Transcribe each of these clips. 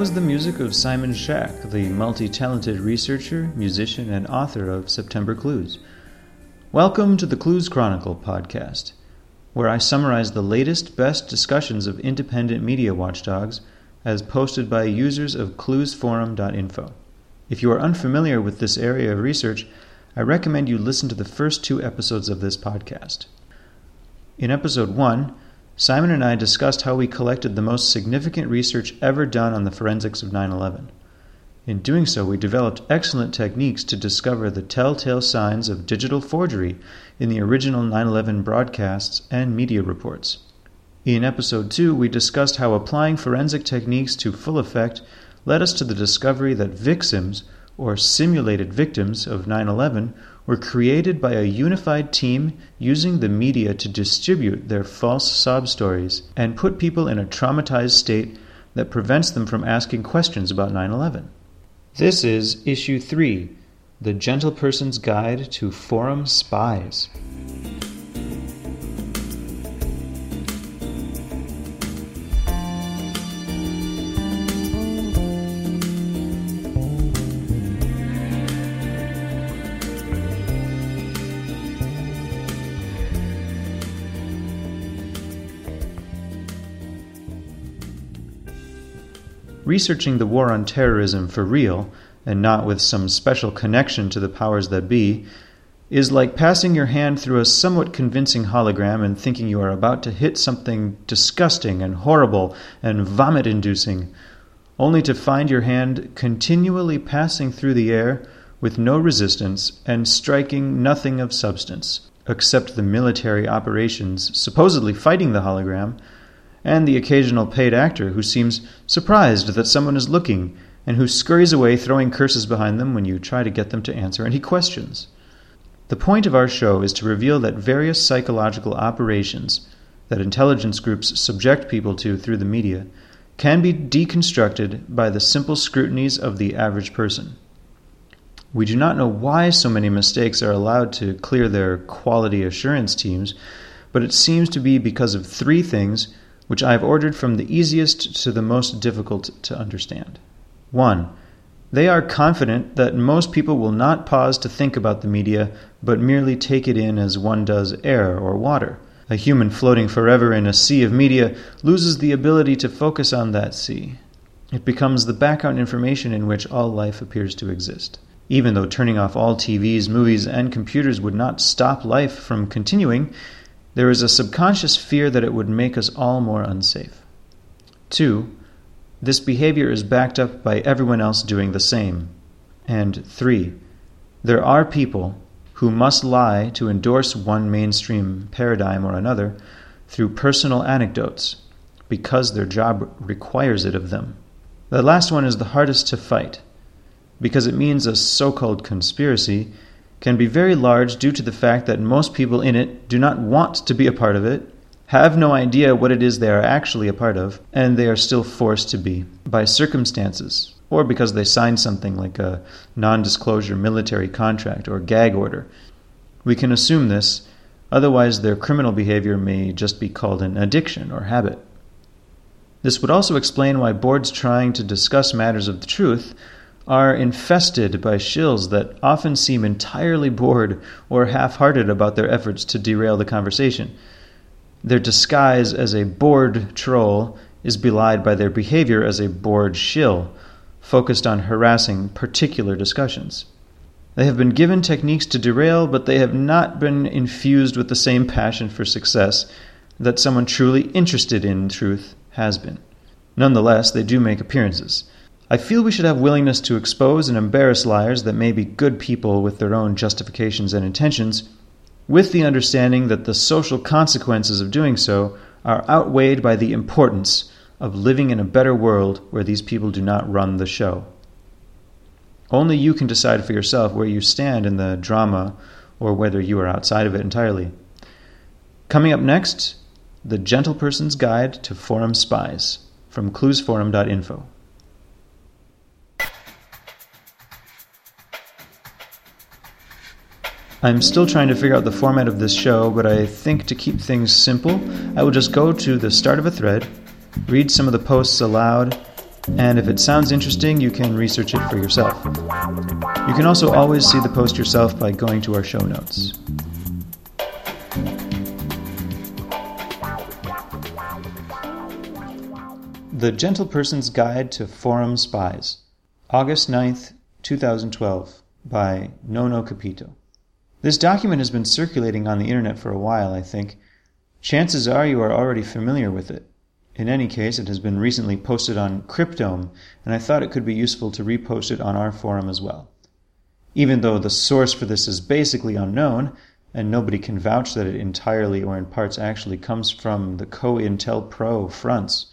Was the music of Simon Shack, the multi talented researcher, musician, and author of September Clues. Welcome to the Clues Chronicle podcast, where I summarize the latest, best discussions of independent media watchdogs as posted by users of cluesforum.info. If you are unfamiliar with this area of research, I recommend you listen to the first two episodes of this podcast. In episode 1, Simon and I discussed how we collected the most significant research ever done on the forensics of 9 11. In doing so, we developed excellent techniques to discover the telltale signs of digital forgery in the original 9 11 broadcasts and media reports. In episode 2, we discussed how applying forensic techniques to full effect led us to the discovery that victims, or simulated victims, of 9 11 were created by a unified team using the media to distribute their false sob stories and put people in a traumatized state that prevents them from asking questions about 9 11. This is Issue 3 The Gentle Person's Guide to Forum Spies. Researching the war on terrorism for real, and not with some special connection to the powers that be, is like passing your hand through a somewhat convincing hologram and thinking you are about to hit something disgusting and horrible and vomit inducing, only to find your hand continually passing through the air with no resistance and striking nothing of substance, except the military operations supposedly fighting the hologram and the occasional paid actor who seems surprised that someone is looking and who scurries away throwing curses behind them when you try to get them to answer any questions. The point of our show is to reveal that various psychological operations that intelligence groups subject people to through the media can be deconstructed by the simple scrutinies of the average person. We do not know why so many mistakes are allowed to clear their quality assurance teams, but it seems to be because of three things which I have ordered from the easiest to the most difficult to understand. 1. They are confident that most people will not pause to think about the media, but merely take it in as one does air or water. A human floating forever in a sea of media loses the ability to focus on that sea. It becomes the background information in which all life appears to exist. Even though turning off all TVs, movies, and computers would not stop life from continuing, there is a subconscious fear that it would make us all more unsafe. 2. This behavior is backed up by everyone else doing the same. And 3. There are people who must lie to endorse one mainstream paradigm or another through personal anecdotes because their job requires it of them. The last one is the hardest to fight because it means a so called conspiracy can be very large due to the fact that most people in it do not want to be a part of it, have no idea what it is they are actually a part of, and they are still forced to be by circumstances or because they signed something like a non disclosure military contract or gag order. We can assume this, otherwise, their criminal behavior may just be called an addiction or habit. This would also explain why boards trying to discuss matters of the truth are infested by shills that often seem entirely bored or half hearted about their efforts to derail the conversation. Their disguise as a bored troll is belied by their behavior as a bored shill, focused on harassing particular discussions. They have been given techniques to derail, but they have not been infused with the same passion for success that someone truly interested in truth has been. Nonetheless, they do make appearances. I feel we should have willingness to expose and embarrass liars that may be good people with their own justifications and intentions, with the understanding that the social consequences of doing so are outweighed by the importance of living in a better world where these people do not run the show. Only you can decide for yourself where you stand in the drama or whether you are outside of it entirely. Coming up next, The Gentle Person's Guide to Forum Spies from cluesforum.info. I'm still trying to figure out the format of this show, but I think to keep things simple, I will just go to the start of a thread, read some of the posts aloud, And if it sounds interesting, you can research it for yourself. You can also always see the post yourself by going to our show notes. The Gentle Person's Guide to Forum Spies, August 9th, 2012, by nonhocapito. This document has been circulating on the internet for a while, I think. Chances are you are already familiar with it. In any case, it has been recently posted on Cryptome, and I thought it could be useful to repost it on our forum as well. Even though the source for this is basically unknown, and nobody can vouch that it entirely or in parts actually comes from the COINTELPRO fronts,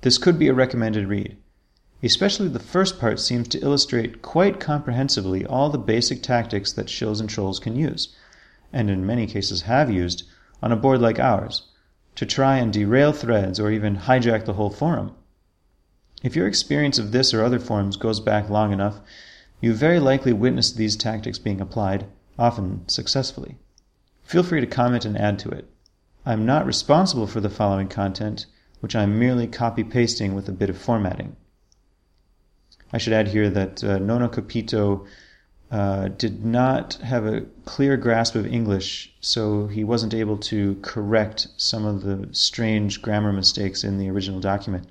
this could be a recommended read. Especially the first part seems to illustrate quite comprehensively all the basic tactics that shills and trolls can use, and in many cases have used, on a board like ours, to try and derail threads or even hijack the whole forum. If your experience of this or other forums goes back long enough, you very likely witnessed these tactics being applied, often successfully. Feel free to comment and add to it. I'm not responsible for the following content, which I'm merely copy pasting with a bit of formatting. I should add here that uh, nonhocapito uh, did not have a clear grasp of English, so he wasn't able to correct some of the strange grammar mistakes in the original document.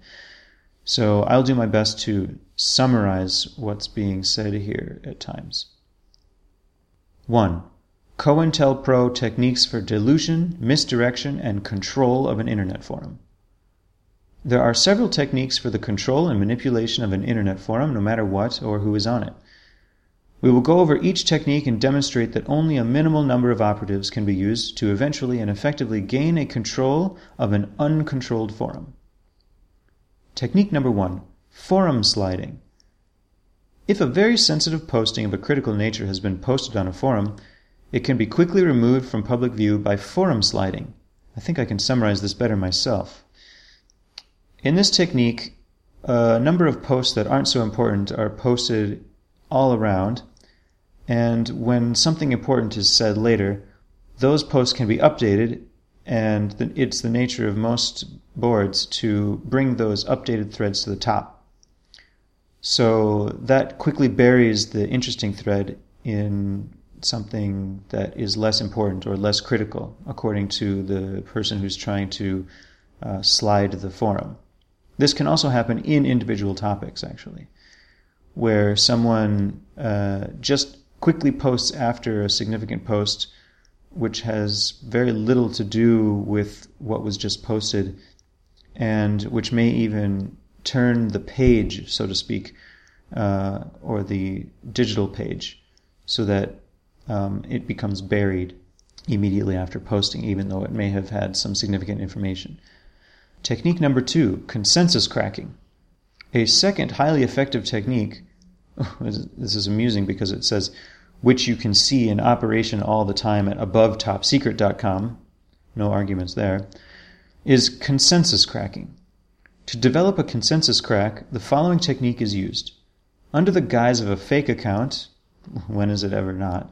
So I'll do my best to summarize what's being said here at times. 1. COINTELPRO techniques for dilution, misdirection, and control of an internet forum. There are several techniques for the control and manipulation of an internet forum, no matter what or who is on it. We will go over each technique and demonstrate that only a minimal number of operatives can be used to eventually and effectively gain a control of an uncontrolled forum. Technique number one forum sliding. If a very sensitive posting of a critical nature has been posted on a forum, it can be quickly removed from public view by forum sliding. I think I can summarize this better myself. In this technique, a number of posts that aren't so important are posted all around, and when something important is said later, those posts can be updated, and it's the nature of most boards to bring those updated threads to the top. So that quickly buries the interesting thread in something that is less important or less critical, according to the person who's trying to uh, slide the forum. This can also happen in individual topics, actually, where someone uh, just quickly posts after a significant post which has very little to do with what was just posted and which may even turn the page, so to speak, uh, or the digital page, so that um, it becomes buried immediately after posting, even though it may have had some significant information. Technique number two consensus cracking. A second highly effective technique, this is amusing because it says, which you can see in operation all the time at abovetopsecret.com, no arguments there, is consensus cracking. To develop a consensus crack, the following technique is used. Under the guise of a fake account, when is it ever not,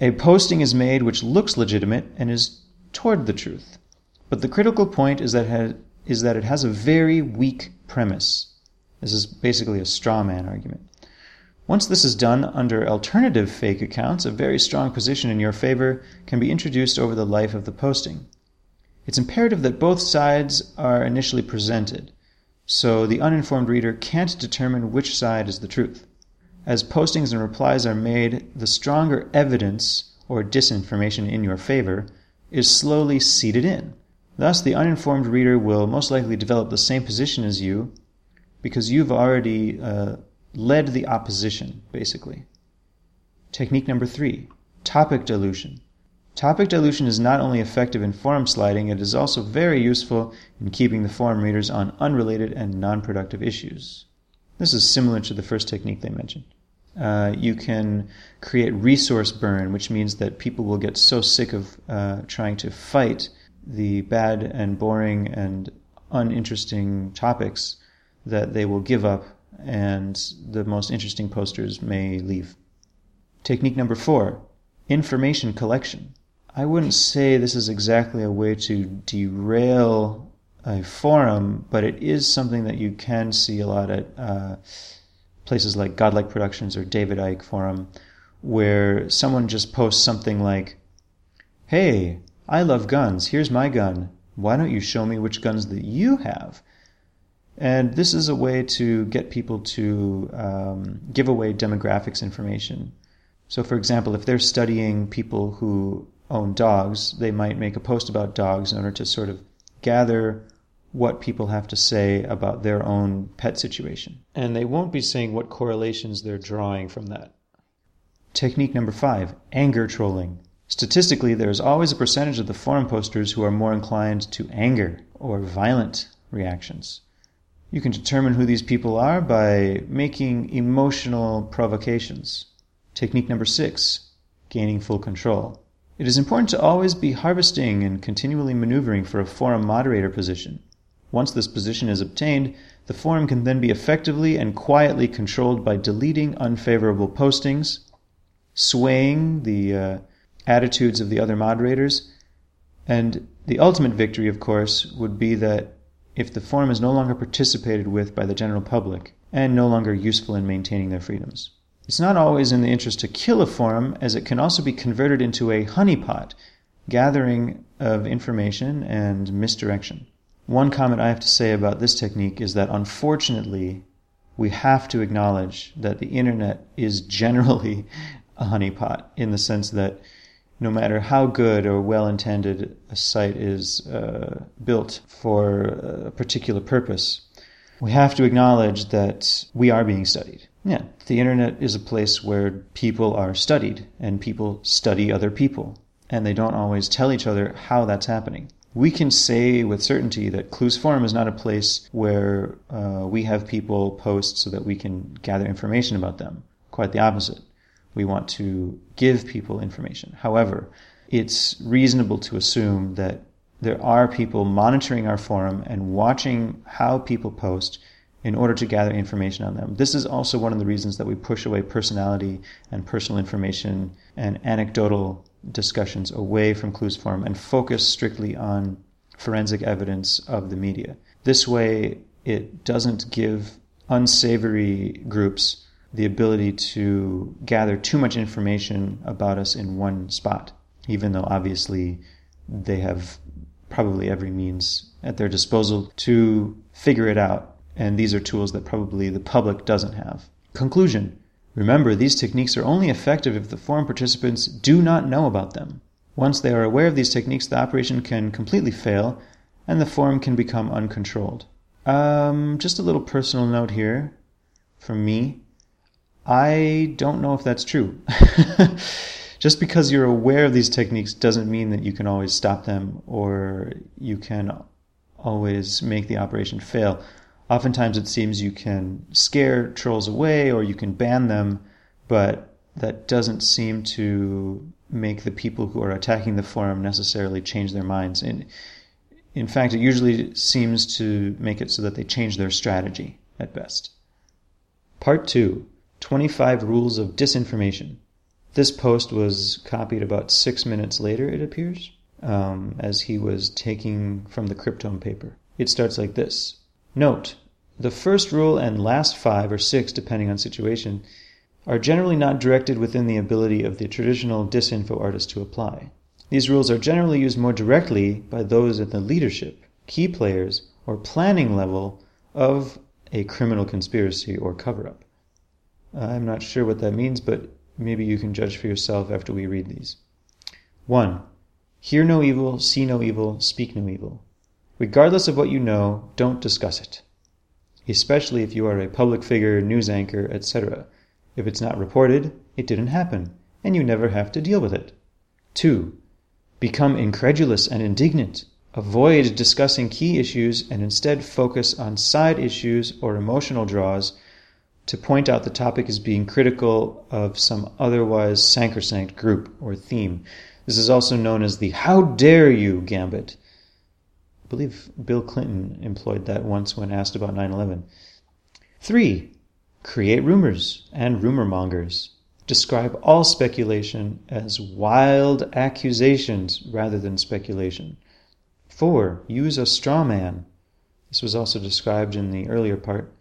a posting is made which looks legitimate and is toward the truth. But the critical point is that, is that it has a very weak premise. This is basically a straw man argument. Once this is done under alternative fake accounts, a very strong position in your favor can be introduced over the life of the posting. It's imperative that both sides are initially presented, so the uninformed reader can't determine which side is the truth. As postings and replies are made, the stronger evidence or disinformation in your favor is slowly seeded in. Thus, the uninformed reader will most likely develop the same position as you because you've already uh, led the opposition, basically. Technique number three topic dilution. Topic dilution is not only effective in forum sliding, it is also very useful in keeping the forum readers on unrelated and non productive issues. This is similar to the first technique they mentioned. Uh, you can create resource burn, which means that people will get so sick of uh, trying to fight the bad and boring and uninteresting topics that they will give up and the most interesting posters may leave. Technique number four information collection. I wouldn't say this is exactly a way to derail a forum, but it is something that you can see a lot at uh, places like Godlike Productions or David Icke Forum, where someone just posts something like, Hey, I love guns. Here's my gun. Why don't you show me which guns that you have? And this is a way to get people to um, give away demographics information. So, for example, if they're studying people who own dogs, they might make a post about dogs in order to sort of gather what people have to say about their own pet situation. And they won't be saying what correlations they're drawing from that. Technique number five anger trolling. Statistically, there is always a percentage of the forum posters who are more inclined to anger or violent reactions. You can determine who these people are by making emotional provocations. Technique number six gaining full control. It is important to always be harvesting and continually maneuvering for a forum moderator position. Once this position is obtained, the forum can then be effectively and quietly controlled by deleting unfavorable postings, swaying the uh, attitudes of the other moderators, and the ultimate victory, of course, would be that if the forum is no longer participated with by the general public and no longer useful in maintaining their freedoms. It's not always in the interest to kill a forum, as it can also be converted into a honeypot, gathering of information and misdirection. One comment I have to say about this technique is that unfortunately, we have to acknowledge that the internet is generally a honeypot in the sense that no matter how good or well intended a site is uh, built for a particular purpose, we have to acknowledge that we are being studied. Yeah, the internet is a place where people are studied and people study other people, and they don't always tell each other how that's happening we can say with certainty that Clues Forum is not a place where uh, we have people post so that we can gather information about them. Quite the opposite. We want to give people information. However, it's reasonable to assume that there are people monitoring our forum and watching how people post in order to gather information on them. This is also one of the reasons that we push away personality and personal information and anecdotal discussions away from Clues Forum and focus strictly on forensic evidence of the media. This way, it doesn't give unsavory groups the ability to gather too much information about us in one spot, even though obviously they have probably every means at their disposal to figure it out. And these are tools that probably the public doesn't have. Conclusion Remember, these techniques are only effective if the forum participants do not know about them. Once they are aware of these techniques, the operation can completely fail and the forum can become uncontrolled. Um, just a little personal note here from me. I don't know if that's true. just because you're aware of these techniques doesn't mean that you can always stop them or you can always make the operation fail. Oftentimes it seems you can scare trolls away or you can ban them, but that doesn't seem to make the people who are attacking the forum necessarily change their minds. And in fact, it usually seems to make it so that they change their strategy at best. Part 2 25 Rules of Disinformation. This post was copied about six minutes later, it appears, um, as he was taking from the Cryptome paper. It starts like this Note: The first rule and last five or six, depending on situation, are generally not directed within the ability of the traditional disinfo artist to apply. These rules are generally used more directly by those at the leadership, key players, or planning level of a criminal conspiracy or cover up. Uh, I'm not sure what that means, but maybe you can judge for yourself after we read these. 1. Hear no evil, see no evil, speak no evil. Regardless of what you know, don't discuss it. Especially if you are a public figure, news anchor, etc. If it's not reported, it didn't happen, and you never have to deal with it. 2. Become incredulous and indignant. Avoid discussing key issues and instead focus on side issues or emotional draws to point out the topic as being critical of some otherwise sacrosanct group or theme. This is also known as the How Dare You Gambit. I believe Bill Clinton employed that once when asked about 9 11. Three, create rumors and rumor mongers. Describe all speculation as wild accusations rather than speculation. Four, use a straw man. This was also described in the earlier part,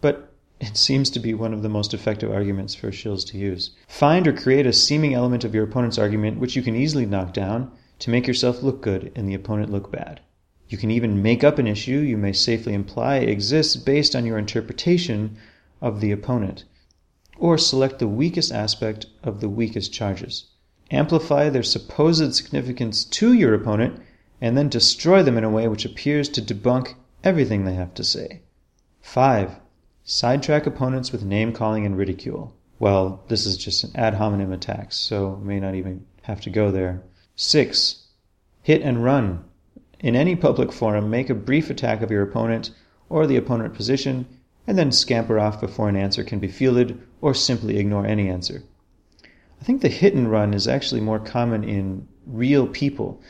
but it seems to be one of the most effective arguments for shills to use. Find or create a seeming element of your opponent's argument which you can easily knock down to make yourself look good and the opponent look bad. You can even make up an issue you may safely imply exists based on your interpretation of the opponent, or select the weakest aspect of the weakest charges. Amplify their supposed significance to your opponent and then destroy them in a way which appears to debunk everything they have to say. 5. Sidetrack opponents with name calling and ridicule. Well, this is just an ad hominem attack, so may not even have to go there. 6. Hit and run. In any public forum, make a brief attack of your opponent or the opponent position, and then scamper off before an answer can be fielded, or simply ignore any answer. I think the hit and run is actually more common in real people.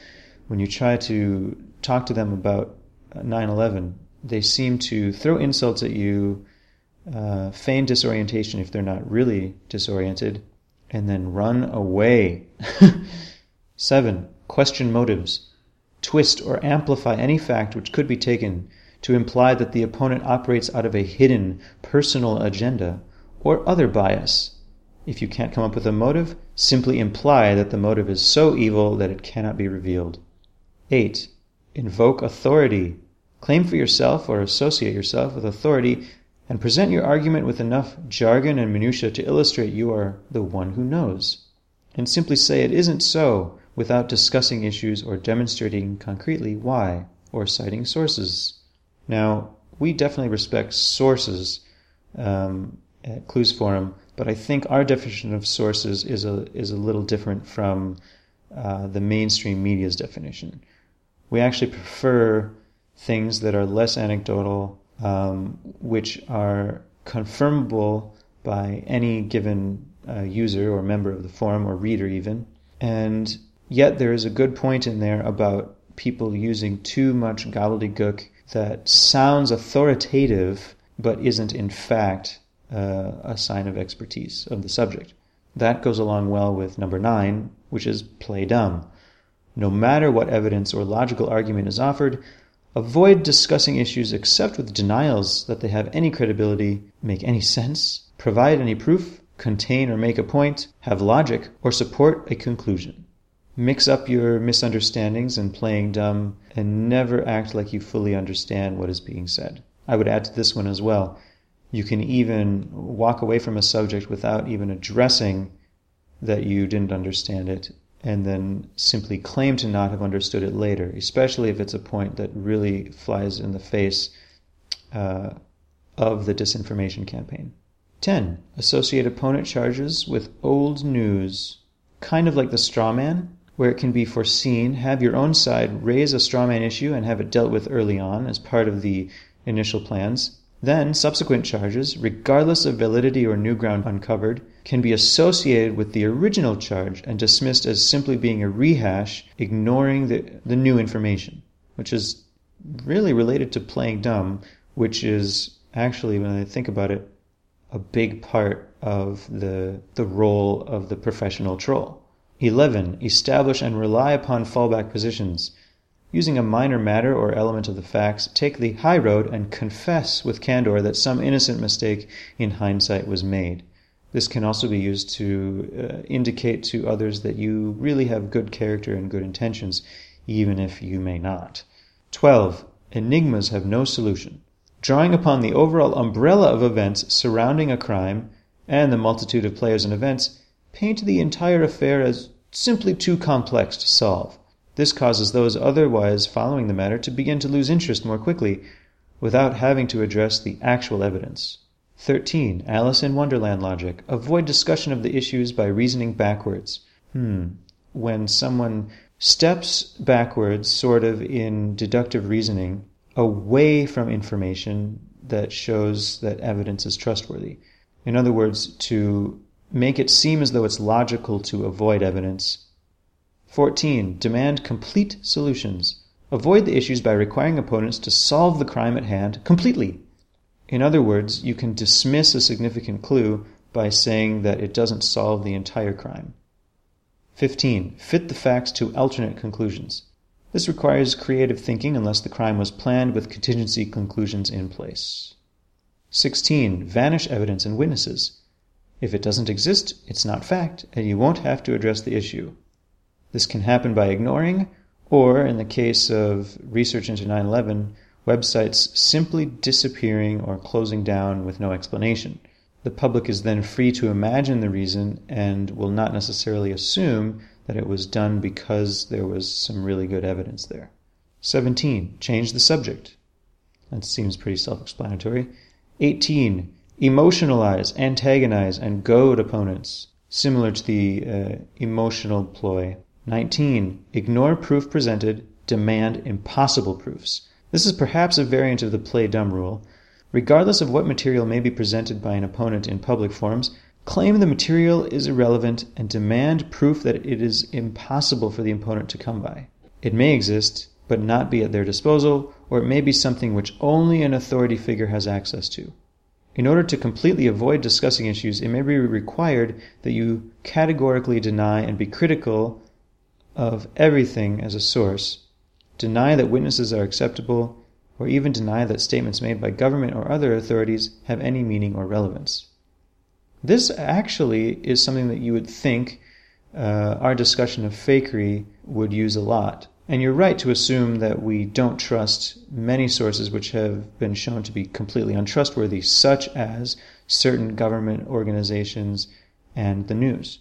When you try to talk to them about 9 11, they seem to throw insults at you, uh, feign disorientation if they're not really disoriented, and then run away. Seven, question motives. Twist or amplify any fact which could be taken to imply that the opponent operates out of a hidden personal agenda or other bias. If you can't come up with a motive, simply imply that the motive is so evil that it cannot be revealed. 8. Invoke authority. Claim for yourself or associate yourself with authority and present your argument with enough jargon and minutiae to illustrate you are the one who knows. And simply say it isn't so without discussing issues or demonstrating concretely why or citing sources. Now, we definitely respect sources um, at Clues Forum, but I think our definition of sources is a is a little different from uh, the mainstream media's definition. We actually prefer things that are less anecdotal, um, which are confirmable by any given uh, user or member of the forum or reader, even. And yet, there is a good point in there about people using too much gobbledygook that sounds authoritative but isn't in fact uh, a sign of expertise of the subject. That goes along well with number nine, which is play dumb. No matter what evidence or logical argument is offered, avoid discussing issues except with denials that they have any credibility, make any sense, provide any proof, contain or make a point, have logic, or support a conclusion. Mix up your misunderstandings and playing dumb, and never act like you fully understand what is being said. I would add to this one as well. You can even walk away from a subject without even addressing that you didn't understand it and then simply claim to not have understood it later, especially if it's a point that really flies in the face uh, of the disinformation campaign. 10. Associate opponent charges with old news. Kind of like the straw man, where it can be foreseen, have your own side raise a straw man issue and have it dealt with early on as part of the initial plans. Then, subsequent charges, regardless of validity or new ground uncovered, can be associated with the original charge and dismissed as simply being a rehash, ignoring the, the new information, which is really related to playing dumb, which is actually, when I think about it, a big part of the, the role of the professional troll. 11. Establish and rely upon fallback positions using a minor matter or element of the facts, take the high road and confess with candor that some innocent mistake in hindsight was made. This can also be used to uh, indicate to others that you really have good character and good intentions, even if you may not. 12. Enigmas have no solution. Drawing upon the overall umbrella of events surrounding a crime and the multitude of players and events, paint the entire affair as simply too complex to solve. This causes those otherwise following the matter to begin to lose interest more quickly, without having to address the actual evidence. 13. Alice in Wonderland logic. Avoid discussion of the issues by reasoning backwards. Hmm. When someone steps backwards, sort of in deductive reasoning, away from information that shows that evidence is trustworthy. In other words, to make it seem as though it's logical to avoid evidence 14. Demand complete solutions. Avoid the issues by requiring opponents to solve the crime at hand completely. In other words, you can dismiss a significant clue by saying that it doesn't solve the entire crime. 15. Fit the facts to alternate conclusions. This requires creative thinking unless the crime was planned with contingency conclusions in place. 16. Vanish evidence and witnesses. If it doesn't exist, it's not fact, and you won't have to address the issue. This can happen by ignoring, or in the case of research into 9 11, websites simply disappearing or closing down with no explanation. The public is then free to imagine the reason and will not necessarily assume that it was done because there was some really good evidence there. 17. Change the subject. That seems pretty self explanatory. 18. Emotionalize, antagonize, and goad opponents, similar to the uh, emotional ploy. 19. Ignore proof presented, demand impossible proofs. This is perhaps a variant of the play dumb rule. Regardless of what material may be presented by an opponent in public forums, claim the material is irrelevant and demand proof that it is impossible for the opponent to come by. It may exist, but not be at their disposal, or it may be something which only an authority figure has access to. In order to completely avoid discussing issues, it may be required that you categorically deny and be critical of everything as a source, deny that witnesses are acceptable, or even deny that statements made by government or other authorities have any meaning or relevance. This actually is something that you would think uh, our discussion of fakery would use a lot. And you're right to assume that we don't trust many sources which have been shown to be completely untrustworthy, such as certain government organizations and the news.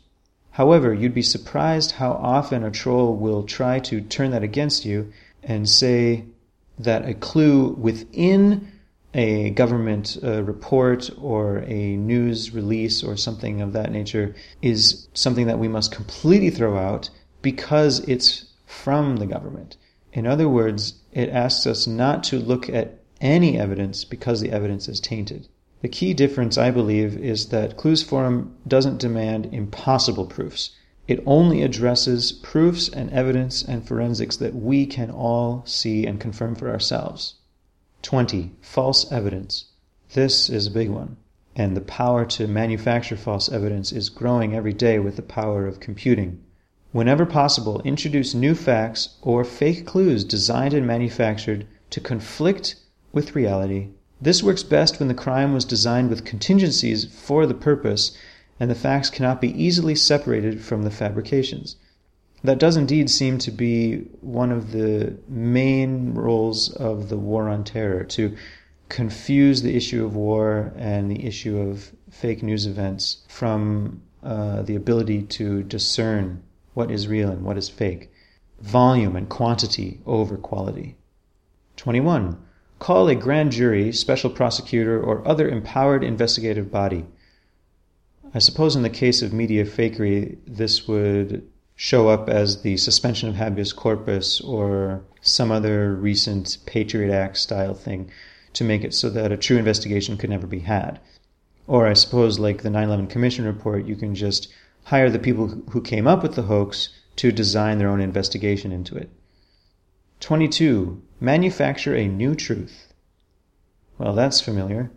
However, you'd be surprised how often a troll will try to turn that against you and say that a clue within a government uh, report or a news release or something of that nature is something that we must completely throw out because it's from the government. In other words, it asks us not to look at any evidence because the evidence is tainted. The key difference, I believe, is that Clues Forum doesn't demand impossible proofs. It only addresses proofs and evidence and forensics that we can all see and confirm for ourselves. 20. False evidence. This is a big one. And the power to manufacture false evidence is growing every day with the power of computing. Whenever possible, introduce new facts or fake clues designed and manufactured to conflict with reality. This works best when the crime was designed with contingencies for the purpose and the facts cannot be easily separated from the fabrications. That does indeed seem to be one of the main roles of the war on terror to confuse the issue of war and the issue of fake news events from uh, the ability to discern what is real and what is fake, volume and quantity over quality. 21. Call a grand jury, special prosecutor, or other empowered investigative body. I suppose in the case of media fakery, this would show up as the suspension of habeas corpus or some other recent Patriot Act style thing to make it so that a true investigation could never be had. Or I suppose, like the 9 11 Commission report, you can just hire the people who came up with the hoax to design their own investigation into it. 22. Manufacture a new truth. Well, that's familiar.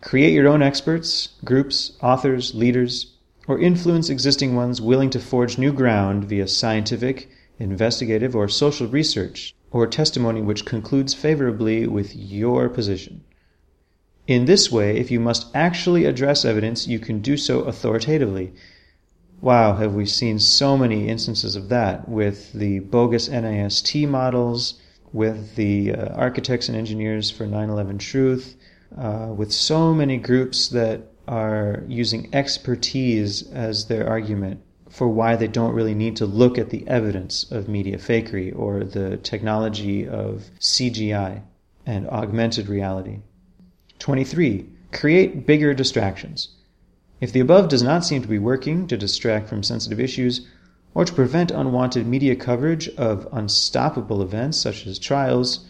Create your own experts, groups, authors, leaders, or influence existing ones willing to forge new ground via scientific, investigative, or social research, or testimony which concludes favorably with your position. In this way, if you must actually address evidence, you can do so authoritatively wow, have we seen so many instances of that with the bogus NIST models, with the uh, architects and engineers for 9 11 Truth, uh, with so many groups that are using expertise as their argument for why they don't really need to look at the evidence of media fakery or the technology of CGI and augmented reality. 23. Create bigger distractions. If the above does not seem to be working to distract from sensitive issues or to prevent unwanted media coverage of unstoppable events such as trials,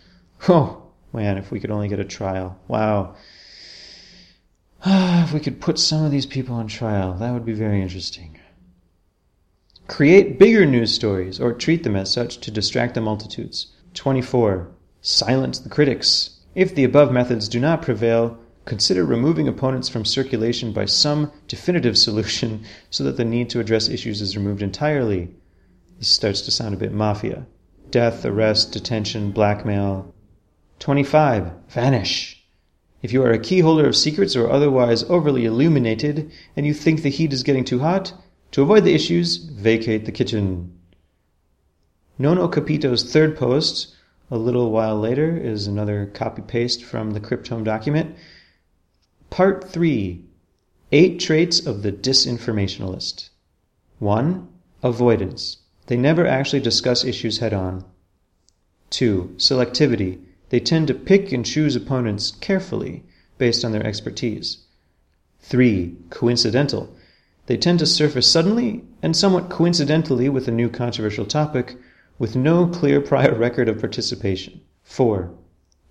oh man, if we could only get a trial. Wow. if we could put some of these people on trial, that would be very interesting. Create bigger news stories or treat them as such to distract the multitudes. 24. Silence the critics. If the above methods do not prevail, Consider removing opponents from circulation by some definitive solution so that the need to address issues is removed entirely. This starts to sound a bit mafia. death, arrest, detention, blackmail. 25. Vanish. If you are a key holder of secrets or otherwise overly illuminated and you think the heat is getting too hot, to avoid the issues, vacate the kitchen. nonhocapito's third post, a little while later, is another copy paste from the Cryptome document. Part 3 Eight Traits of the Disinformationalist. 1. Avoidance. They never actually discuss issues head on. 2. Selectivity. They tend to pick and choose opponents carefully based on their expertise. 3. Coincidental. They tend to surface suddenly and somewhat coincidentally with a new controversial topic with no clear prior record of participation. 4.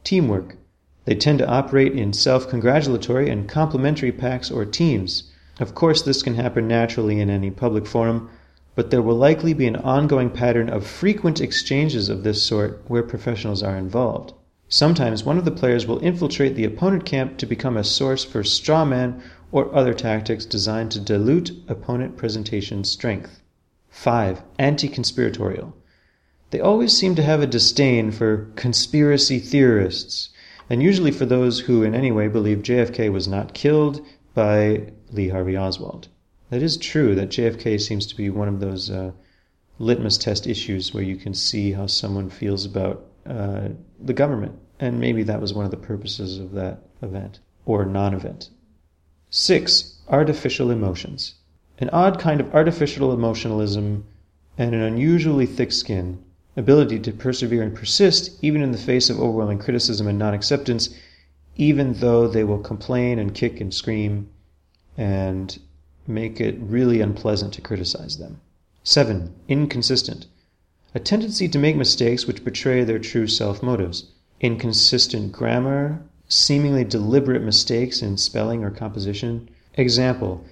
Teamwork. They tend to operate in self congratulatory and complementary packs or teams. Of course, this can happen naturally in any public forum, but there will likely be an ongoing pattern of frequent exchanges of this sort where professionals are involved. Sometimes one of the players will infiltrate the opponent camp to become a source for straw man or other tactics designed to dilute opponent presentation strength. 5. Anti conspiratorial. They always seem to have a disdain for conspiracy theorists, and usually for those who in any way believe JFK was not killed by Lee Harvey Oswald. That is true that JFK seems to be one of those uh, litmus test issues where you can see how someone feels about uh, the government, and maybe that was one of the purposes of that event or non event. Six, artificial emotions. An odd kind of artificial emotionalism and an unusually thick skin ability to persevere and persist even in the face of overwhelming criticism and non acceptance, even though they will complain and kick and scream and make it really unpleasant to criticize them. 7. Inconsistent. A tendency to make mistakes which betray their true self motives. Inconsistent grammar, seemingly deliberate mistakes in spelling or composition. Example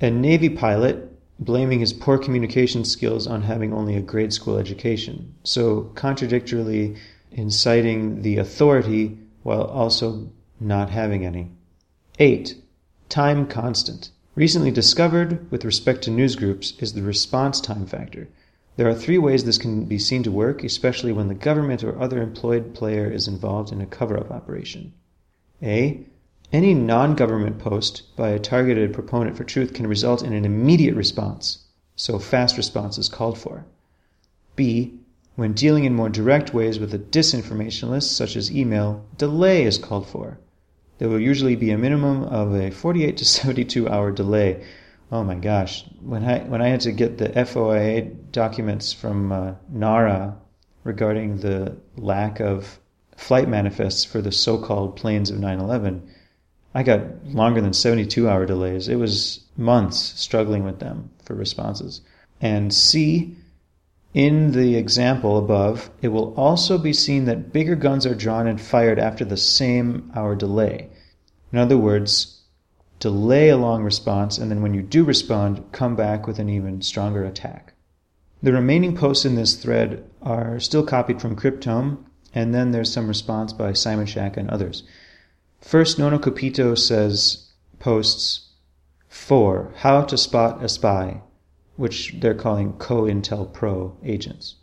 A Navy pilot blaming his poor communication skills on having only a grade school education. So, contradictorily inciting the authority while also not having any. 8. Time constant. Recently discovered with respect to news groups is the response time factor. There are three ways this can be seen to work, especially when the government or other employed player is involved in a cover up operation. A. Any non government post by a targeted proponent for truth can result in an immediate response, so fast response is called for. B. When dealing in more direct ways with a disinformationalist, such as email, delay is called for. There will usually be a minimum of a 48 to 72 hour delay. Oh my gosh, when I, when I had to get the FOIA documents from uh, NARA regarding the lack of flight manifests for the so called planes of 9 11, I got longer than 72 hour delays. It was months struggling with them for responses. And C, in the example above, it will also be seen that bigger guns are drawn and fired after the same hour delay. In other words, delay a long response, and then when you do respond, come back with an even stronger attack. The remaining posts in this thread are still copied from Cryptome, and then there's some response by Simon Shack and others. First, nonhocapito says, posts, 4. How to spot a spy, which they're calling COINTELPRO agents.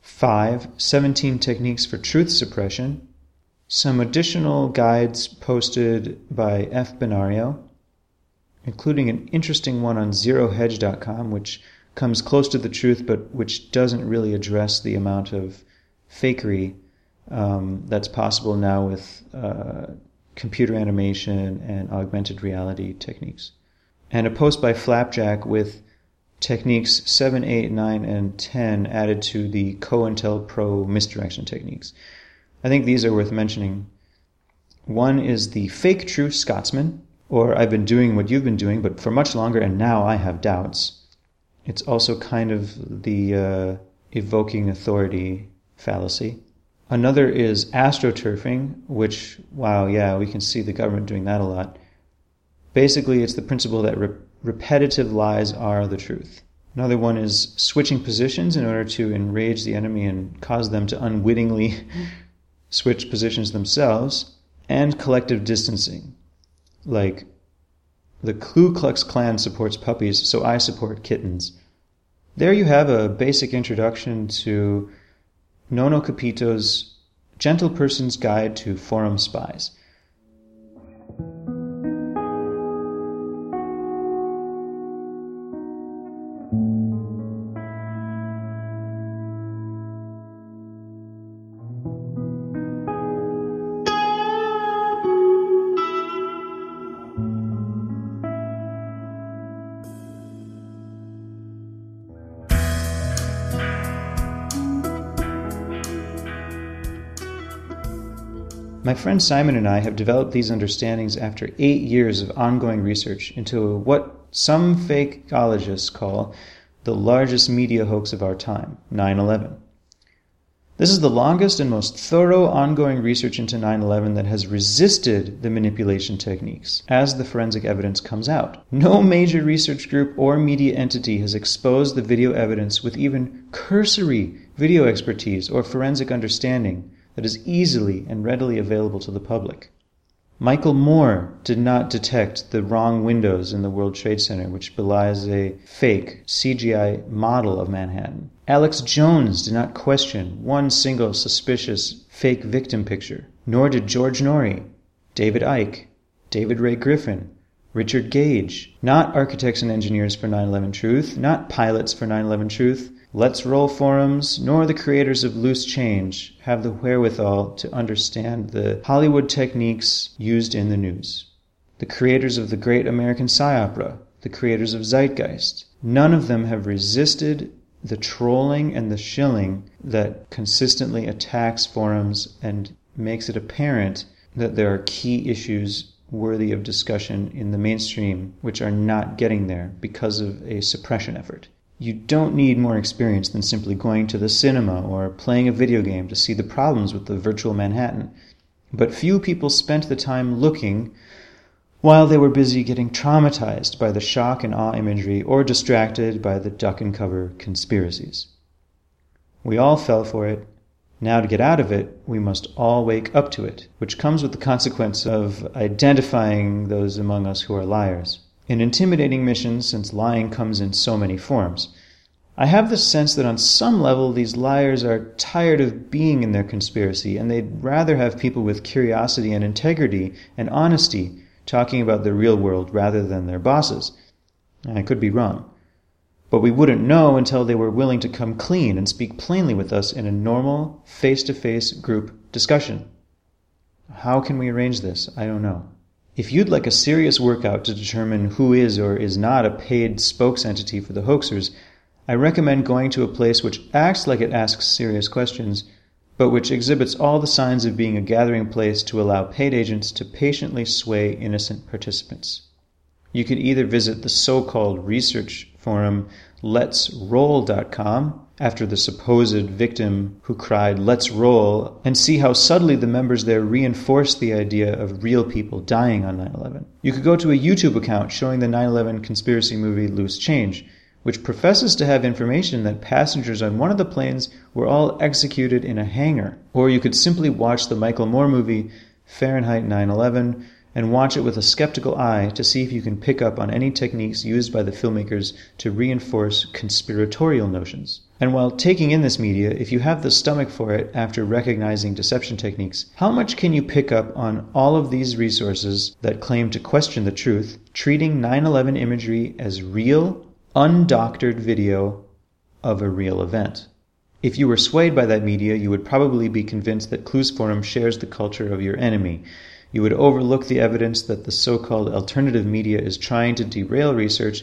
5. 17 techniques for truth suppression. Some additional guides posted by F. Benario, including an interesting one on zerohedge.com, which comes close to the truth but which doesn't really address the amount of fakery um, that's possible now with uh, computer animation and augmented reality techniques. And a post by Flapjack with techniques 7, 8, 9, and 10 added to the COINTELPRO misdirection techniques. I think these are worth mentioning. One is the fake true Scotsman, or I've been doing what you've been doing, but for much longer, and now I have doubts. It's also kind of the uh, evoking authority fallacy. Another is astroturfing, which, wow, yeah, we can see the government doing that a lot. Basically, it's the principle that re- repetitive lies are the truth. Another one is switching positions in order to enrage the enemy and cause them to unwittingly switch positions themselves, and collective distancing. Like, the Ku Klux Klan supports puppies, so I support kittens. There you have a basic introduction to nonhocapito's Gentle Person's Guide to Forum Spies. My friend Simon and I have developed these understandings after eight years of ongoing research into what some fakeologists call the largest media hoax of our time 9 11. This is the longest and most thorough ongoing research into 9 11 that has resisted the manipulation techniques as the forensic evidence comes out. No major research group or media entity has exposed the video evidence with even cursory video expertise or forensic understanding that is easily and readily available to the public. Michael Moore did not detect the wrong windows in the World Trade Center, which belies a fake CGI model of Manhattan. Alex Jones did not question one single suspicious fake victim picture, nor did George Noory, David Icke, David Ray Griffin, Richard Gage, not architects and engineers for 9 11 Truth, not pilots for 9 11 Truth, Let's Roll forums, nor the creators of Loose Change have the wherewithal to understand the Hollywood techniques used in the news. The creators of the great American Psy Opera, the creators of Zeitgeist, none of them have resisted the trolling and the shilling that consistently attacks forums and makes it apparent that there are key issues worthy of discussion in the mainstream which are not getting there because of a suppression effort. You don't need more experience than simply going to the cinema or playing a video game to see the problems with the virtual Manhattan. But few people spent the time looking while they were busy getting traumatized by the shock and awe imagery or distracted by the duck and cover conspiracies. We all fell for it. Now, to get out of it, we must all wake up to it, which comes with the consequence of identifying those among us who are liars an intimidating mission since lying comes in so many forms. I have the sense that on some level these liars are tired of being in their conspiracy and they'd rather have people with curiosity and integrity and honesty talking about the real world rather than their bosses. I could be wrong. But we wouldn't know until they were willing to come clean and speak plainly with us in a normal, face to face group discussion. How can we arrange this? I don't know. If you'd like a serious workout to determine who is or is not a paid spokes entity for the hoaxers, I recommend going to a place which acts like it asks serious questions, but which exhibits all the signs of being a gathering place to allow paid agents to patiently sway innocent participants. You could either visit the so called research forum letsroll.com after the supposed victim who cried, Let's roll, and see how subtly the members there reinforced the idea of real people dying on 9 11. You could go to a YouTube account showing the 9 11 conspiracy movie Loose Change, which professes to have information that passengers on one of the planes were all executed in a hangar. Or you could simply watch the Michael Moore movie Fahrenheit 9 11 and watch it with a skeptical eye to see if you can pick up on any techniques used by the filmmakers to reinforce conspiratorial notions. And while taking in this media, if you have the stomach for it after recognizing deception techniques, how much can you pick up on all of these resources that claim to question the truth, treating 9 11 imagery as real, undoctored video of a real event? If you were swayed by that media, you would probably be convinced that Clues Forum shares the culture of your enemy you would overlook the evidence that the so called alternative media is trying to derail research,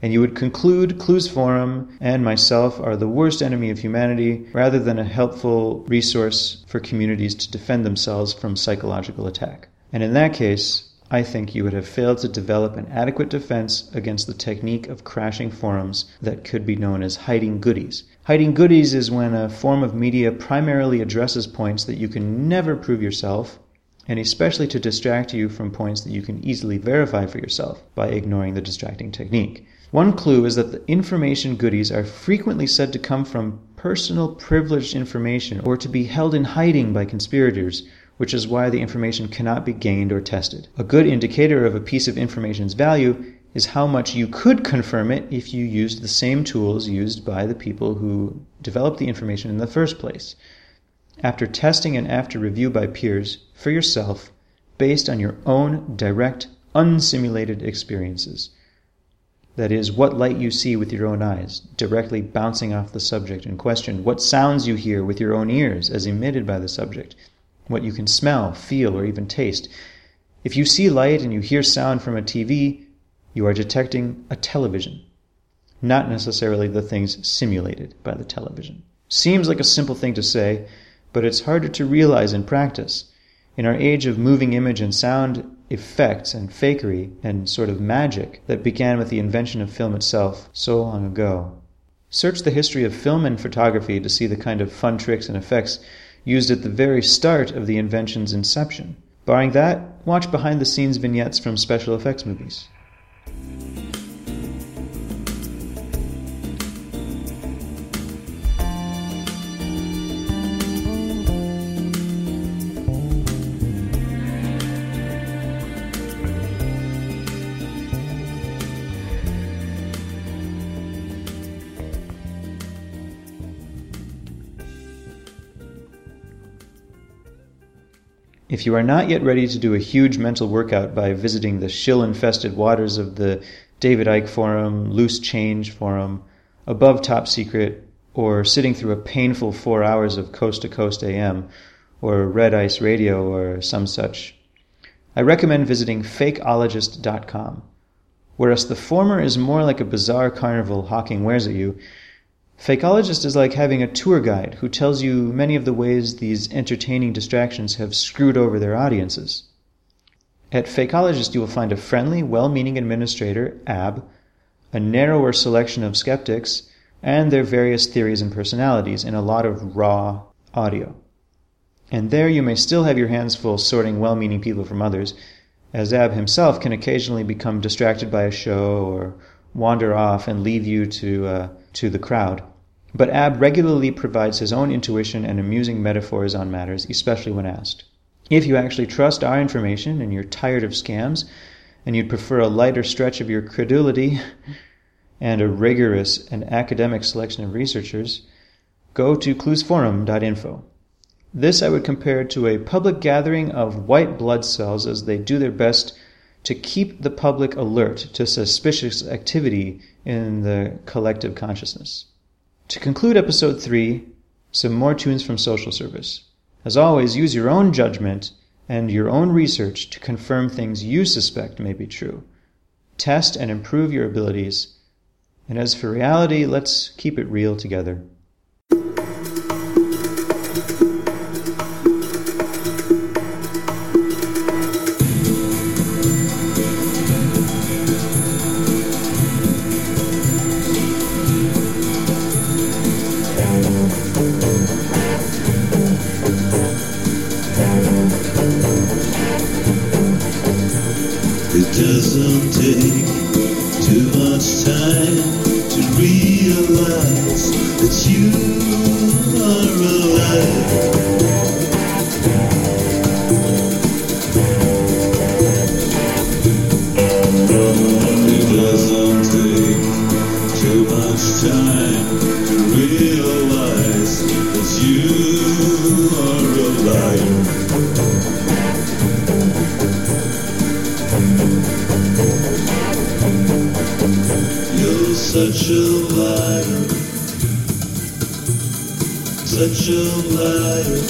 and you would conclude Clues Forum and myself are the worst enemy of humanity rather than a helpful resource for communities to defend themselves from psychological attack. And in that case, I think you would have failed to develop an adequate defense against the technique of crashing forums that could be known as hiding goodies. Hiding goodies is when a form of media primarily addresses points that you can never prove yourself and especially to distract you from points that you can easily verify for yourself by ignoring the distracting technique. One clue is that the information goodies are frequently said to come from personal privileged information or to be held in hiding by conspirators, which is why the information cannot be gained or tested. A good indicator of a piece of information's value is how much you could confirm it if you used the same tools used by the people who developed the information in the first place. After testing and after review by peers, for yourself, based on your own direct, unsimulated experiences. That is, what light you see with your own eyes, directly bouncing off the subject in question, what sounds you hear with your own ears as emitted by the subject, what you can smell, feel, or even taste. If you see light and you hear sound from a TV, you are detecting a television, not necessarily the things simulated by the television. Seems like a simple thing to say, but it's harder to realize in practice. In our age of moving image and sound effects and fakery and sort of magic that began with the invention of film itself so long ago. Search the history of film and photography to see the kind of fun tricks and effects used at the very start of the invention's inception. Barring that, watch behind the scenes vignettes from special effects movies. If you are not yet ready to do a huge mental workout by visiting the shill infested waters of the David Icke Forum, Loose Change Forum, Above Top Secret, or sitting through a painful four hours of Coast to Coast AM, or Red Ice Radio, or some such, I recommend visiting fakeologist.com. Whereas the former is more like a bizarre carnival hawking wares at you, Fakeologist is like having a tour guide who tells you many of the ways these entertaining distractions have screwed over their audiences. At Fakeologist, you will find a friendly, well meaning administrator, AB, a narrower selection of skeptics, and their various theories and personalities in a lot of raw audio. And there you may still have your hands full sorting well meaning people from others, as Ab himself can occasionally become distracted by a show or wander off and leave you to, uh, to the crowd. But Ab regularly provides his own intuition and amusing metaphors on matters, especially when asked. If you actually trust our information and you're tired of scams, and you'd prefer a lighter stretch of your credulity and a rigorous and academic selection of researchers, go to cluesforum.info. This I would compare to a public gathering of white blood cells as they do their best to keep the public alert to suspicious activity in the collective consciousness. To conclude episode 3, some more tunes from social service. As always, use your own judgment and your own research to confirm things you suspect may be true. Test and improve your abilities. And as for reality, let's keep it real together. Such a